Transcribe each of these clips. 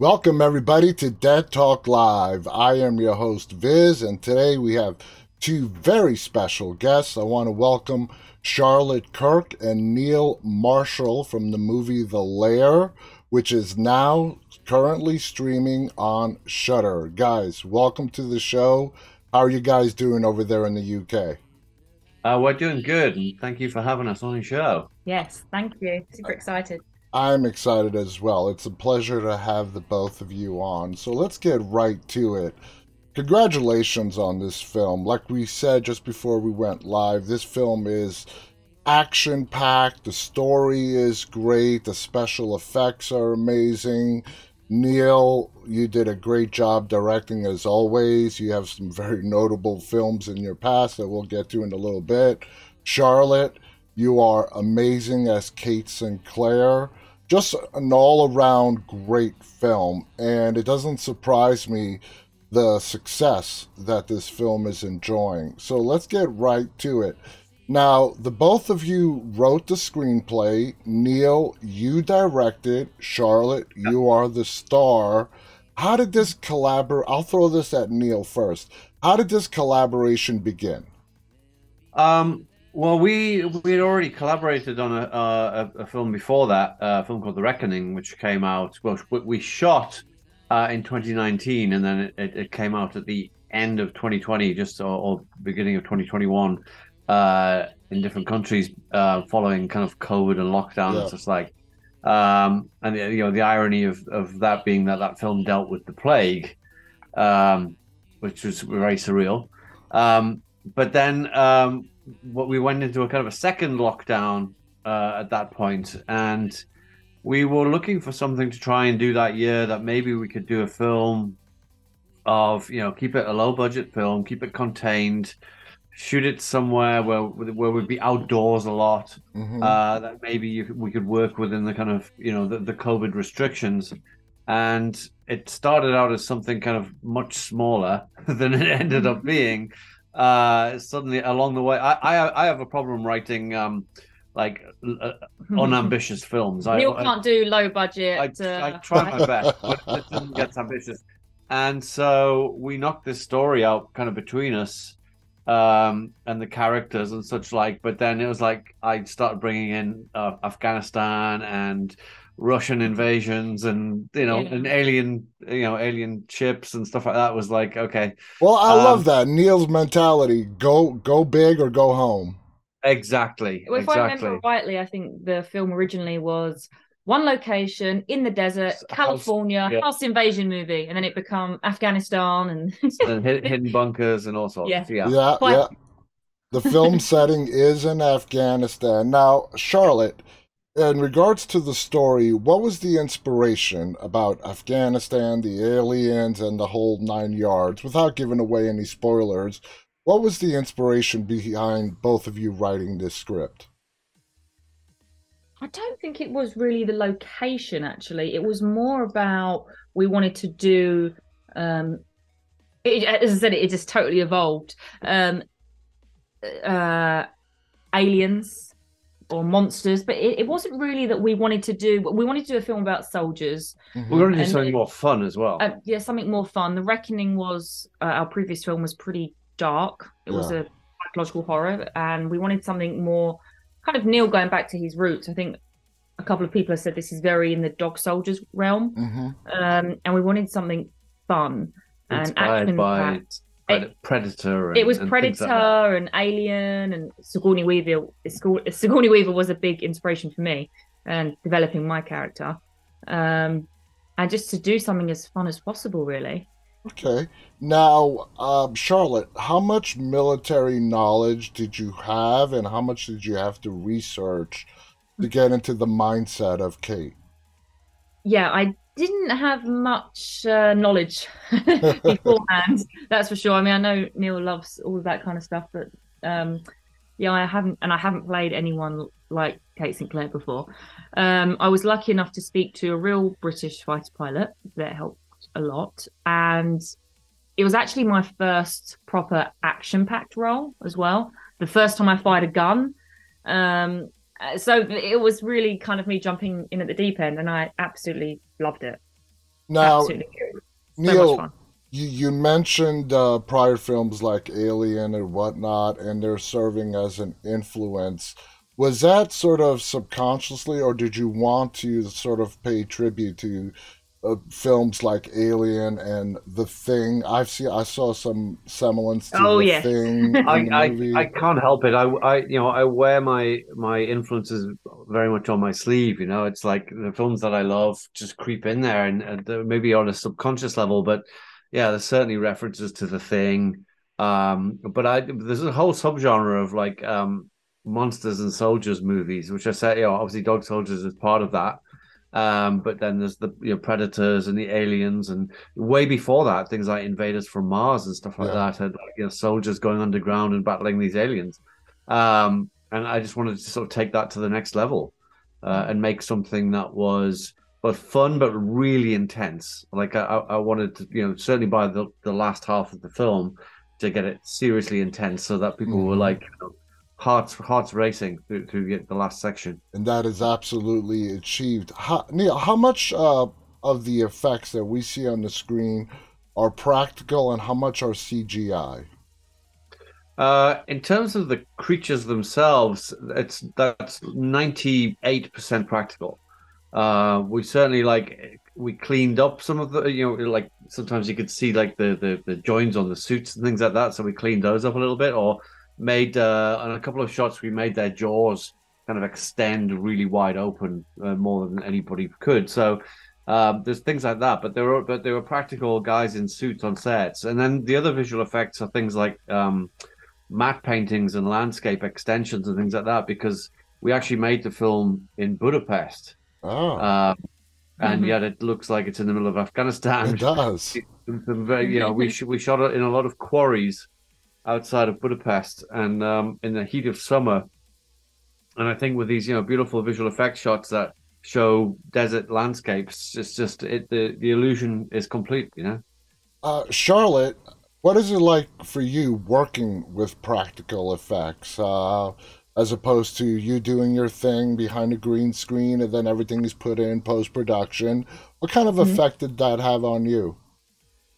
Welcome, everybody, to Dead Talk Live. I am your host, Viz, and today we have two very special guests. I want to welcome Charlotte Kirk and Neil Marshall from the movie The Lair, which is now currently streaming on Shudder. Guys, welcome to the show. How are you guys doing over there in the UK? Uh, we're doing good, and thank you for having us on the show. Yes, thank you. Super excited. I'm excited as well. It's a pleasure to have the both of you on. So let's get right to it. Congratulations on this film. Like we said just before we went live, this film is action packed. The story is great. The special effects are amazing. Neil, you did a great job directing as always. You have some very notable films in your past that we'll get to in a little bit. Charlotte, you are amazing as Kate Sinclair. Just an all around great film, and it doesn't surprise me the success that this film is enjoying. So let's get right to it. Now, the both of you wrote the screenplay. Neil, you directed. Charlotte, you are the star. How did this collaborate? I'll throw this at Neil first. How did this collaboration begin? Um, well, we we had already collaborated on a, a, a film before that, a film called The Reckoning, which came out. Well, we shot uh, in 2019, and then it, it, came out at the end of 2020, just or, or beginning of 2021 uh, in different countries uh, following kind of COVID and lockdown yeah. and such like. Um, and you know the irony of, of that being that that film dealt with the plague, um, which was very surreal. Um, but then um, what we went into a kind of a second lockdown uh, at that point, and we were looking for something to try and do that year that maybe we could do a film of you know keep it a low budget film, keep it contained shoot it somewhere where where we'd be outdoors a lot. Mm-hmm. Uh, that maybe you, we could work within the kind of you know the, the COVID restrictions. And it started out as something kind of much smaller than it ended up being. Uh, suddenly along the way, I I, I have a problem writing. Um, like uh, unambitious films. Neil I, can't I, do low budget. I, uh... I try my best, but it doesn't get ambitious. And so we knocked this story out kind of between us um, and the characters and such like. But then it was like I started bringing in uh, Afghanistan and Russian invasions and you know yeah. and alien you know alien ships and stuff like that was like okay. Well, I um, love that Neil's mentality: go go big or go home. Exactly. If exactly. I remember rightly, I think the film originally was one location in the desert, California, house, yeah. house invasion movie, and then it become Afghanistan and, and hidden bunkers and all sorts. Yeah, yeah, yeah. yeah. The film setting is in Afghanistan. Now, Charlotte, in regards to the story, what was the inspiration about Afghanistan, the aliens, and the whole nine yards? Without giving away any spoilers, what was the inspiration behind both of you writing this script? I don't think it was really the location. Actually, it was more about we wanted to do. Um, it, as I said, it, just totally evolved. Um, uh, aliens or monsters, but it, it, wasn't really that we wanted to do. We wanted to do a film about soldiers. Mm-hmm. We wanted to do something more fun as well. Uh, yeah, something more fun. The Reckoning was uh, our previous film was pretty dark. It yeah. was a psychological horror, and we wanted something more kind of Neil going back to his roots. I think a couple of people have said this is very in the dog soldiers realm, mm-hmm. um, and we wanted something fun and action by it, Predator. And, it was Predator like and Alien and Sigourney Weaver. Sigourney Weaver was a big inspiration for me and developing my character, um, and just to do something as fun as possible, really. Okay. Now, um, Charlotte, how much military knowledge did you have, and how much did you have to research to get into the mindset of Kate? Yeah, I didn't have much uh, knowledge beforehand. that's for sure. I mean, I know Neil loves all of that kind of stuff, but um, yeah, I haven't, and I haven't played anyone like Kate Sinclair before. Um, I was lucky enough to speak to a real British fighter pilot that helped a lot, and it was actually my first proper action-packed role as well. The first time I fired a gun. Um, so it was really kind of me jumping in at the deep end, and I absolutely loved it. Now, Absolutely. Neil, you, you mentioned uh, prior films like Alien and whatnot, and they're serving as an influence. Was that sort of subconsciously, or did you want to sort of pay tribute to uh, films like Alien and The Thing? I've seen, I saw some semblance to Oh, The yeah. Thing in I, the I. I can't help it. I, I you know I wear my my influences very much on my sleeve. You know, it's like the films that I love just creep in there, and, and maybe on a subconscious level. But yeah, there's certainly references to the thing. Um, but I there's a whole subgenre of like um monsters and soldiers movies, which I say, you know, obviously Dog Soldiers is part of that. Um, but then there's the you know predators and the aliens, and way before that, things like invaders from Mars and stuff like Yeah. that, and you know soldiers going underground and battling these aliens. Um, and I just wanted to sort of take that to the next level uh, and make something that was both fun but really intense. Like I, I wanted to, you know, certainly by the the last half of the film to get it seriously intense, so that people were Mhm. like, you know, hearts hearts racing through, the last section. and that is absolutely achieved. How, Neil, how much uh, of the effects that we see on the screen are practical, and how much are CGI? Uh, in terms of the creatures themselves, it's that's ninety eight percent practical. Uh, we certainly like we cleaned up some of the you know like sometimes you could see like the the, the joins on the suits and things like that, so we cleaned those up a little bit, or made uh, on a couple of shots we made their jaws kind of extend really wide open uh, more than anybody could. So um, there's things like that, but there were but there were practical guys in suits on sets, and then the other visual effects are things like um, matte paintings and landscape extensions and things like that because we actually made the film in Budapest, Oh, um, and Mhm. yet it looks like it's in the middle of Afghanistan. it does. Some- some very- you know, we sh- we shot it in a lot of quarries outside of Budapest, and um, in the heat of summer. And I think with these, you know, beautiful visual effects shots that show desert landscapes, it's just it the the illusion is complete. You know. Uh, Charlotte, what is it like for you working with practical effects, uh, as opposed to you doing your thing behind a green screen and then everything is put in post production? What kind of Mhm. effect did that have on you?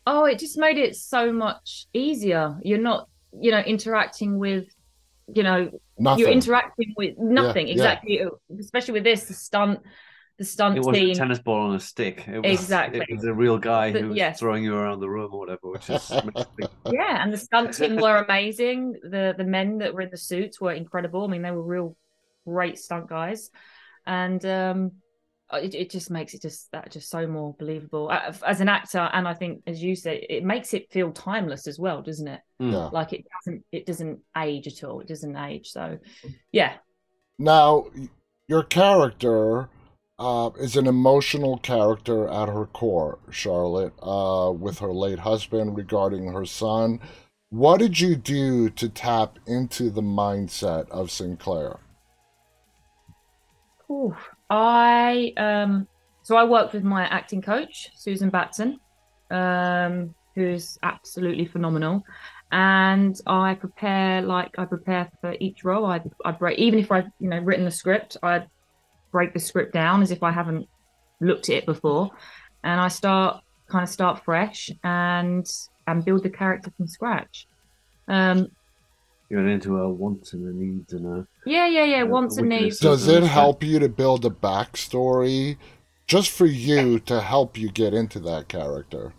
Oh, it just made it so much easier. You're not, you know, interacting with, you know, Nothing. you're interacting with nothing yeah. exactly. Especially with this, the stunt, the stunt It wasn't a tennis ball on a stick. It was, Exactly. It was a real guy But who was yes. throwing you around the room or whatever, which is amazing. Yeah, and the stunt team were amazing. The the men that were in the suits were incredible. I mean, they were real great stunt guys, and um, it, it just makes it just that just so more believable Uh, as an actor. And I think, as you said, it makes it feel timeless as well, doesn't it? Yeah. Like it doesn't it doesn't age at all. It doesn't age. So, yeah, Now, your character uh, is an emotional character at her core, Charlotte, uh, with her late husband regarding her son. What did you do to tap into the mindset of Sinclair? Ooh, I um so I work with my acting coach, Susan Batson, um, who's absolutely phenomenal. And I prepare like I prepare for each role. I I break even if I've you know written the script, I break the script down as if I haven't looked at it before, and I start kind of start fresh and and build the character from scratch. Um, You went into a wants and a needs and a yeah, yeah, yeah. Wants and needs. Does it help you to build a backstory just for you to help you get into that character?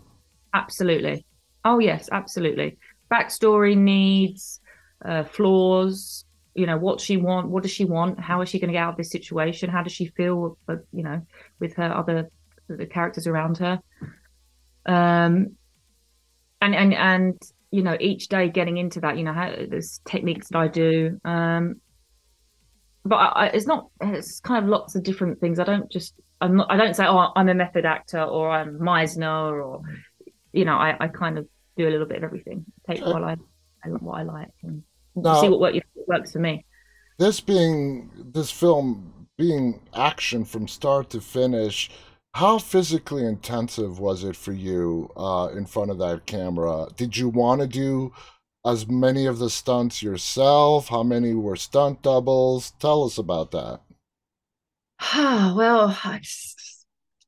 Absolutely. Oh yes, absolutely. Backstory needs, uh, flaws. You know what she want. What does she want? How is she going to get out of this situation? How does she feel? Uh, you know, with her other the characters around her. Um, and and and you know, each day getting into that. You know, how, there's techniques that I do. Um, but I, I, it's not. It's kind of lots of different things. I don't just. I'm not. I don't say, oh, I'm a method actor or I'm Meisner or you know, I, I kind of do a little bit of everything. Take Okay. what I, I what I like and Now- see what work, works for me. This being this film being action from start to finish, how physically intensive was it for you uh, in front of that camera? Did you want to do as many of the stunts yourself? How many were stunt doubles? Tell us about that. well, I just-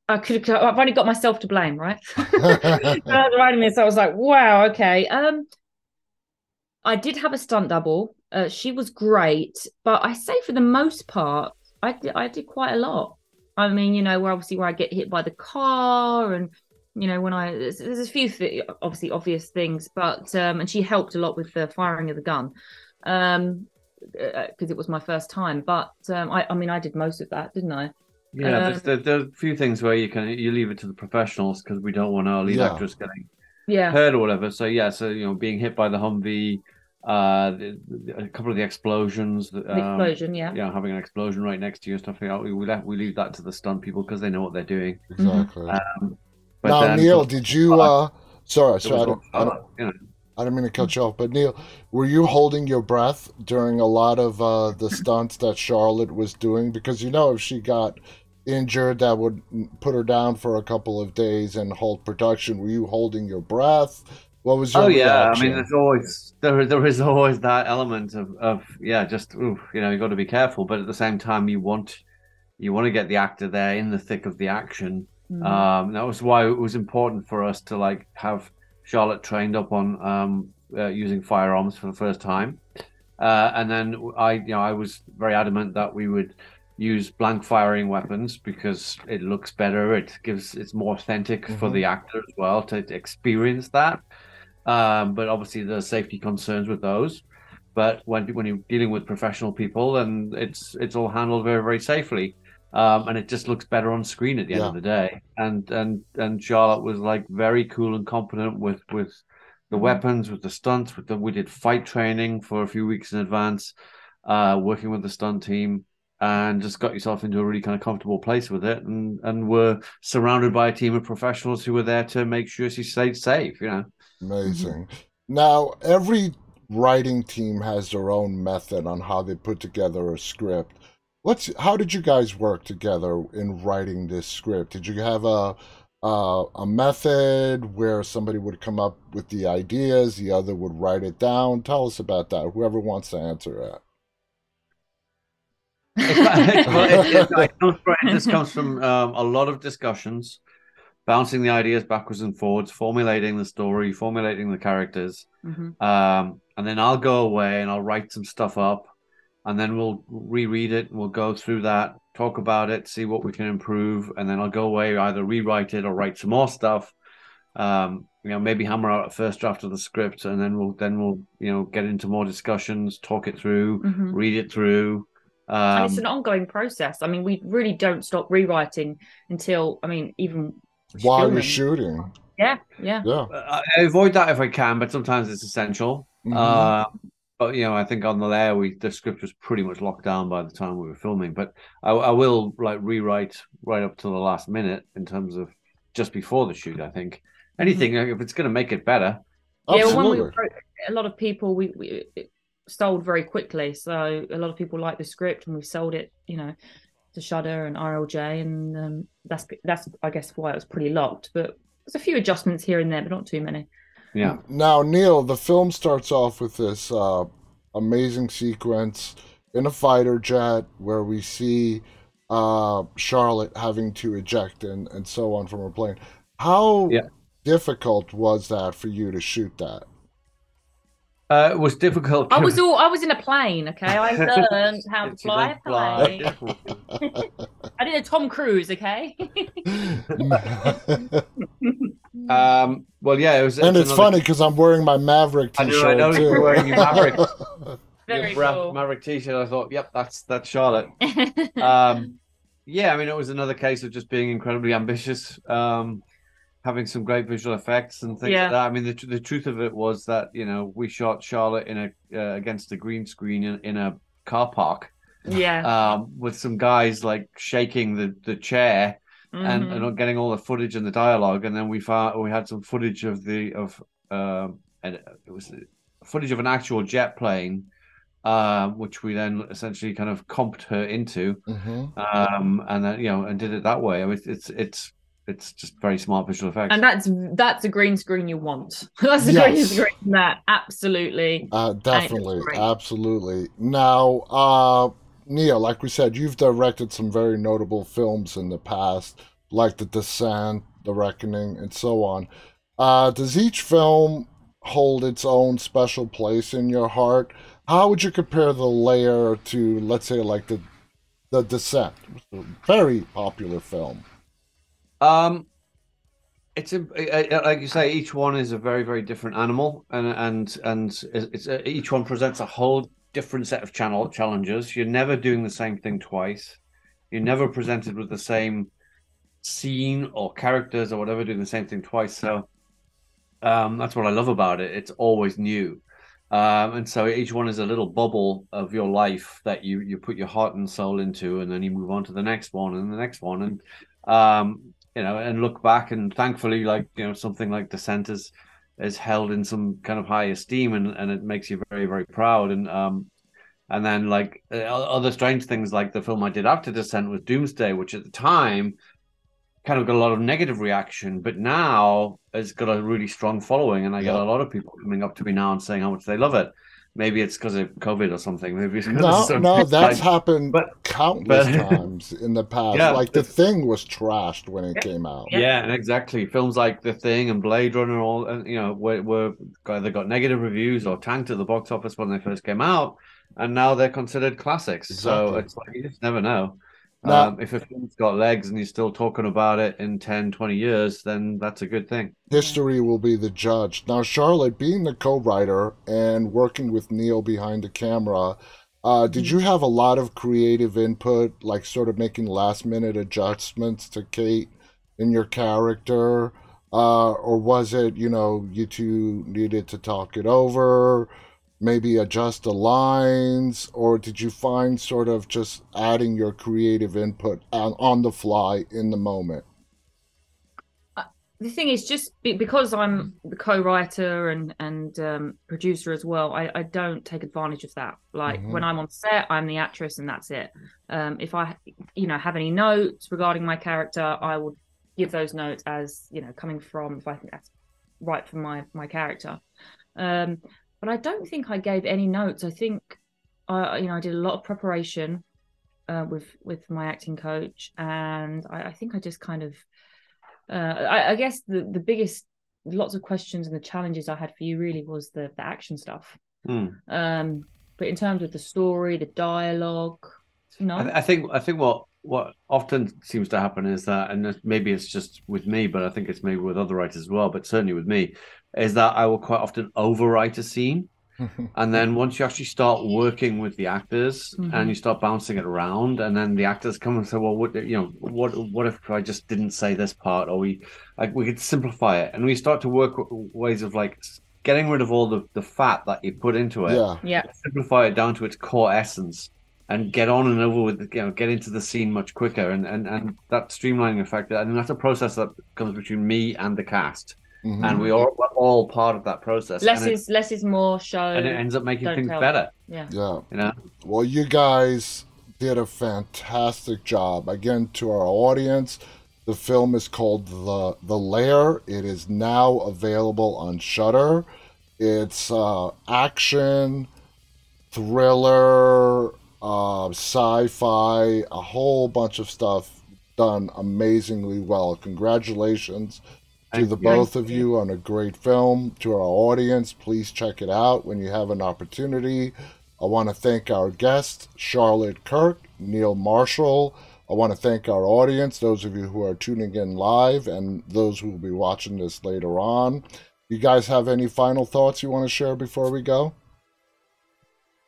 I could. I've only got myself to blame, right? when I was writing this, I was like, "Wow, okay." Um, I did have a stunt double. Uh, she was great, but I say for the most part, I did, I did quite a lot. I mean, you know, where obviously where I get hit by the car, and you know, when I there's, there's a few th- obviously obvious things, but um, and she helped a lot with the firing of the gun, um, because uh, it was my first time. But um, I, I mean, I did most of that, didn't I? Yeah, um, there's, there's, a few things where you can you leave it to the professionals because we don't want our lead yeah. actress getting yeah hurt or whatever. So yeah, so you know, being hit by the Humvee, uh, the, the, a couple of the explosions, the um, explosion, yeah, yeah, having an explosion right next to you, and stuff like that. We we, we leave that to the stunt people because they know what they're doing. Exactly. Um, now, then, Neil, did you? Uh, sorry, sorry, I don't, I don't, you know, I didn't mean to cut you off, but Neil, were you holding your breath during a lot of uh, the stunts that Charlotte was doing? Because you know, if she got injured, that would put her down for a couple of days and hold production. Were you holding your breath? What was your oh yeah, reaction? I mean, there's always there there is always that element of of yeah, just oof, you know, you got to be careful, but at the same time, you want you want to get the actor there in the thick of the action. Mm. Um, that was why it was important for us to like have Charlotte trained up on um, uh, using firearms for the first time, uh, and then I you know I was very adamant that we would use blank firing weapons because it looks better. It gives it's more authentic mm-hmm. for the actor as well to, to experience that. Um, but obviously, there's safety concerns with those. But when when you're dealing with professional people, then it's it's all handled very very safely, um, and it just looks better on screen at the end yeah. of the day. And and and Charlotte was like very cool and competent with with the mm-hmm. weapons, with the stunts, with the we did fight training for a few weeks in advance, uh, working with the stunt team and just got yourself into a really kind of comfortable place with it and and were surrounded by a team of professionals who were there to make sure she stayed safe you know Amazing. Now, every writing team has their own method on how they put together a script. What's how did you guys work together in writing this script? Did you have a uh, a method where somebody would come up with the ideas, the other would write it down? Tell us about that. Whoever wants to answer that. it, it, it, this comes from um, a lot of discussions bouncing the ideas backwards and forwards, formulating the story, formulating the characters. Mm-hmm. Um, and then I'll go away and I'll write some stuff up, and then we'll reread it and we'll go through that, talk about it, see what we can improve, and then I'll go away either rewrite it or write some more stuff. Um, you know, maybe hammer out a first draft of the script, and then we'll then we'll you know get into more discussions, talk it through, mm-hmm. read it through. Um, and it's an ongoing process. I mean, we really don't stop rewriting until I mean, even while filming. you're shooting. Yeah, yeah. Yeah. I avoid that if I can, but sometimes it's essential. Mm-hmm. Uh, but you know, I think on the Lair, we the script was pretty much locked down by the time we were filming. But I, I will like rewrite right up to the last minute in terms of just before the shoot. I think anything mm-hmm. if it's going to make it better. Yeah, well, when we wrote, a lot of people we, we sold very quickly, so a lot of people like the script, and we sold it. You know, to Shudder and RLJ, and um, that's that's I guess why it was pretty locked. But there's a few adjustments here and there, but not too many. Yeah. Now, Neil, the film starts off with this uh, amazing sequence in a fighter jet where we see uh, Charlotte having to eject and, and so on from her plane. How yeah. difficult was that for you to shoot that? Uh, it was difficult. I was all. I was in a plane. Okay, I learned how to fly a plane. I did a Tom Cruise. Okay. um. Well, yeah. It was. And it's, funny because I'm wearing my Maverick T-shirt I know, I know too. You're wearing your Maverick. Very your cool. Maverick T-shirt. I thought, yep, that's that's Charlotte. um. Yeah, I mean, it was another case of just being incredibly ambitious. Um having some great visual effects and things yeah. like that. I mean, the the truth of it was that you know we shot Charlotte in a uh, against a green screen in, in a car park. Yeah. Um, with some guys like shaking the the chair mm-hmm. and, and getting all the footage and the dialogue, and then we found we had some footage of the of um, and it was footage of an actual jet plane. Uh, which we then essentially kind of comped her into, mm-hmm. um, and then you know, and did it that way. I mean, it's it's it's just very smart visual effects. And that's that's a green screen you want. that's a yes. green screen that absolutely. Uh, definitely, absolutely. Now, uh, Neil, like we said, you've directed some very notable films in the past. like The Descent, The Reckoning, and so on. Uh, does each film hold its own special place in your heart? How would you compare The Lair to, let's say, like the the Descent, very popular film? Um, it's a like you say, each one is a very very different animal, and and and it's a, each one presents a whole different set of channel challenges. You're never doing the same thing twice. You're never presented with the same scene or characters or whatever doing the same thing twice. So um, that's what I love about it. It's always new. Um, and so each one is a little bubble of your life that you you put your heart and soul into, and then you move on to the next one and the next one, and um, you know, and look back. And thankfully, like you know, something like Descent is is held in some kind of high esteem, and and it makes you very very proud. And um, and then like uh, other strange things, like the film I did after Descent was Doomsday, which at the time kind of got a lot of negative reaction, but now it's got a really strong following, and I get a lot of people coming up to me now and saying how much they love it. Maybe it's because of COVID or something. Maybe it's no, no, that's happened but, countless but, times in the past. Yeah, like the Thing was trashed when it came out. Yeah, and exactly. Films like The Thing and Blade Runner, all and you know, were, were either got negative reviews or tanked at the box office when they first came out, and now they're considered classics. Exactly. So it's like you just never know. Now, um, if a film's got legs and you're still talking about it in 10, 20 years, then that's a good thing. History will be the judge. Now, Charlotte, being the co writer and working with Neil behind the camera, uh, did mm-hmm. you have a lot of creative input, like sort of making last minute adjustments to Kate in your character? Uh, or was it, you know, you two needed to talk it over? Maybe adjust the lines or did you find sort of just adding your creative input on, on the fly in the moment? Uh, the thing is just because i'm the co-writer and and um, producer as well I, I don't take advantage of that. Like mm-hmm. when i'm on set i'm the actress and that's it. Um, if i you know have any notes regarding my character i will give those notes as you know coming from if i think that's right for my my character. Um, but I don't think I gave any notes. I think I, you know, I did a lot of preparation uh, with with my acting coach, and I, I think I just kind of, uh, I, I, guess the the biggest, lots of questions and the challenges I had for you really was the the action stuff. Mm. Um, but in terms of the story, the dialogue, you know, I, I think I think what what often seems to happen is that, and maybe it's just with me, but I think it's maybe with other writers as well, but certainly with me, is that I will quite often overwrite a scene. and then once you actually start working with the actors mm-hmm. and you start bouncing it around, and then the actors come and say, "Well, what you know, what what if I just didn't say this part, or we like we could simplify it?" And we start to work ways of like getting rid of all the the fat that you put into it, yeah, yeah, simplify it down to its core essence, and get on and over with you know get into the scene much quicker, and and and that streamlining effect. I mean, that's a process that comes between me and the cast Mm-hmm. And we are all part of that process. Less is it, less is more show. And it ends up making things tell. better. Yeah. Yeah. You know? Well, you guys did a fantastic job. Again, to our audience, the film is called The The Lair. It is now available on Shudder. It's uh, action, thriller, uh, sci-fi, a whole bunch of stuff done amazingly well. Congratulations to the both of you on a great film. To our audience, please check it out when you have an opportunity. I want to thank our guests, Charlotte Kirk, Neil Marshall. I want to thank our audience, those of you who are tuning in live, and those who will be watching this later on. You guys have any final thoughts you want to share before we go?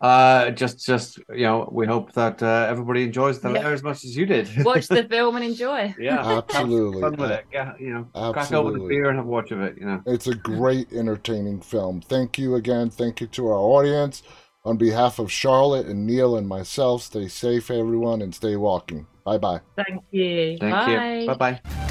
Uh, just, just you know, we hope that uh, everybody enjoys the yeah. as much as you did. Watch the film and enjoy. Yeah, absolutely. fun with it. Yeah, you know, absolutely. crack open the beer and have a watch of it. You know, it's a great, entertaining film. Thank you again. Thank you to our audience. On behalf of Charlotte and Neil and myself, stay safe, everyone, and stay walking. Bye bye. Thank you. Thank bye. you. Bye bye.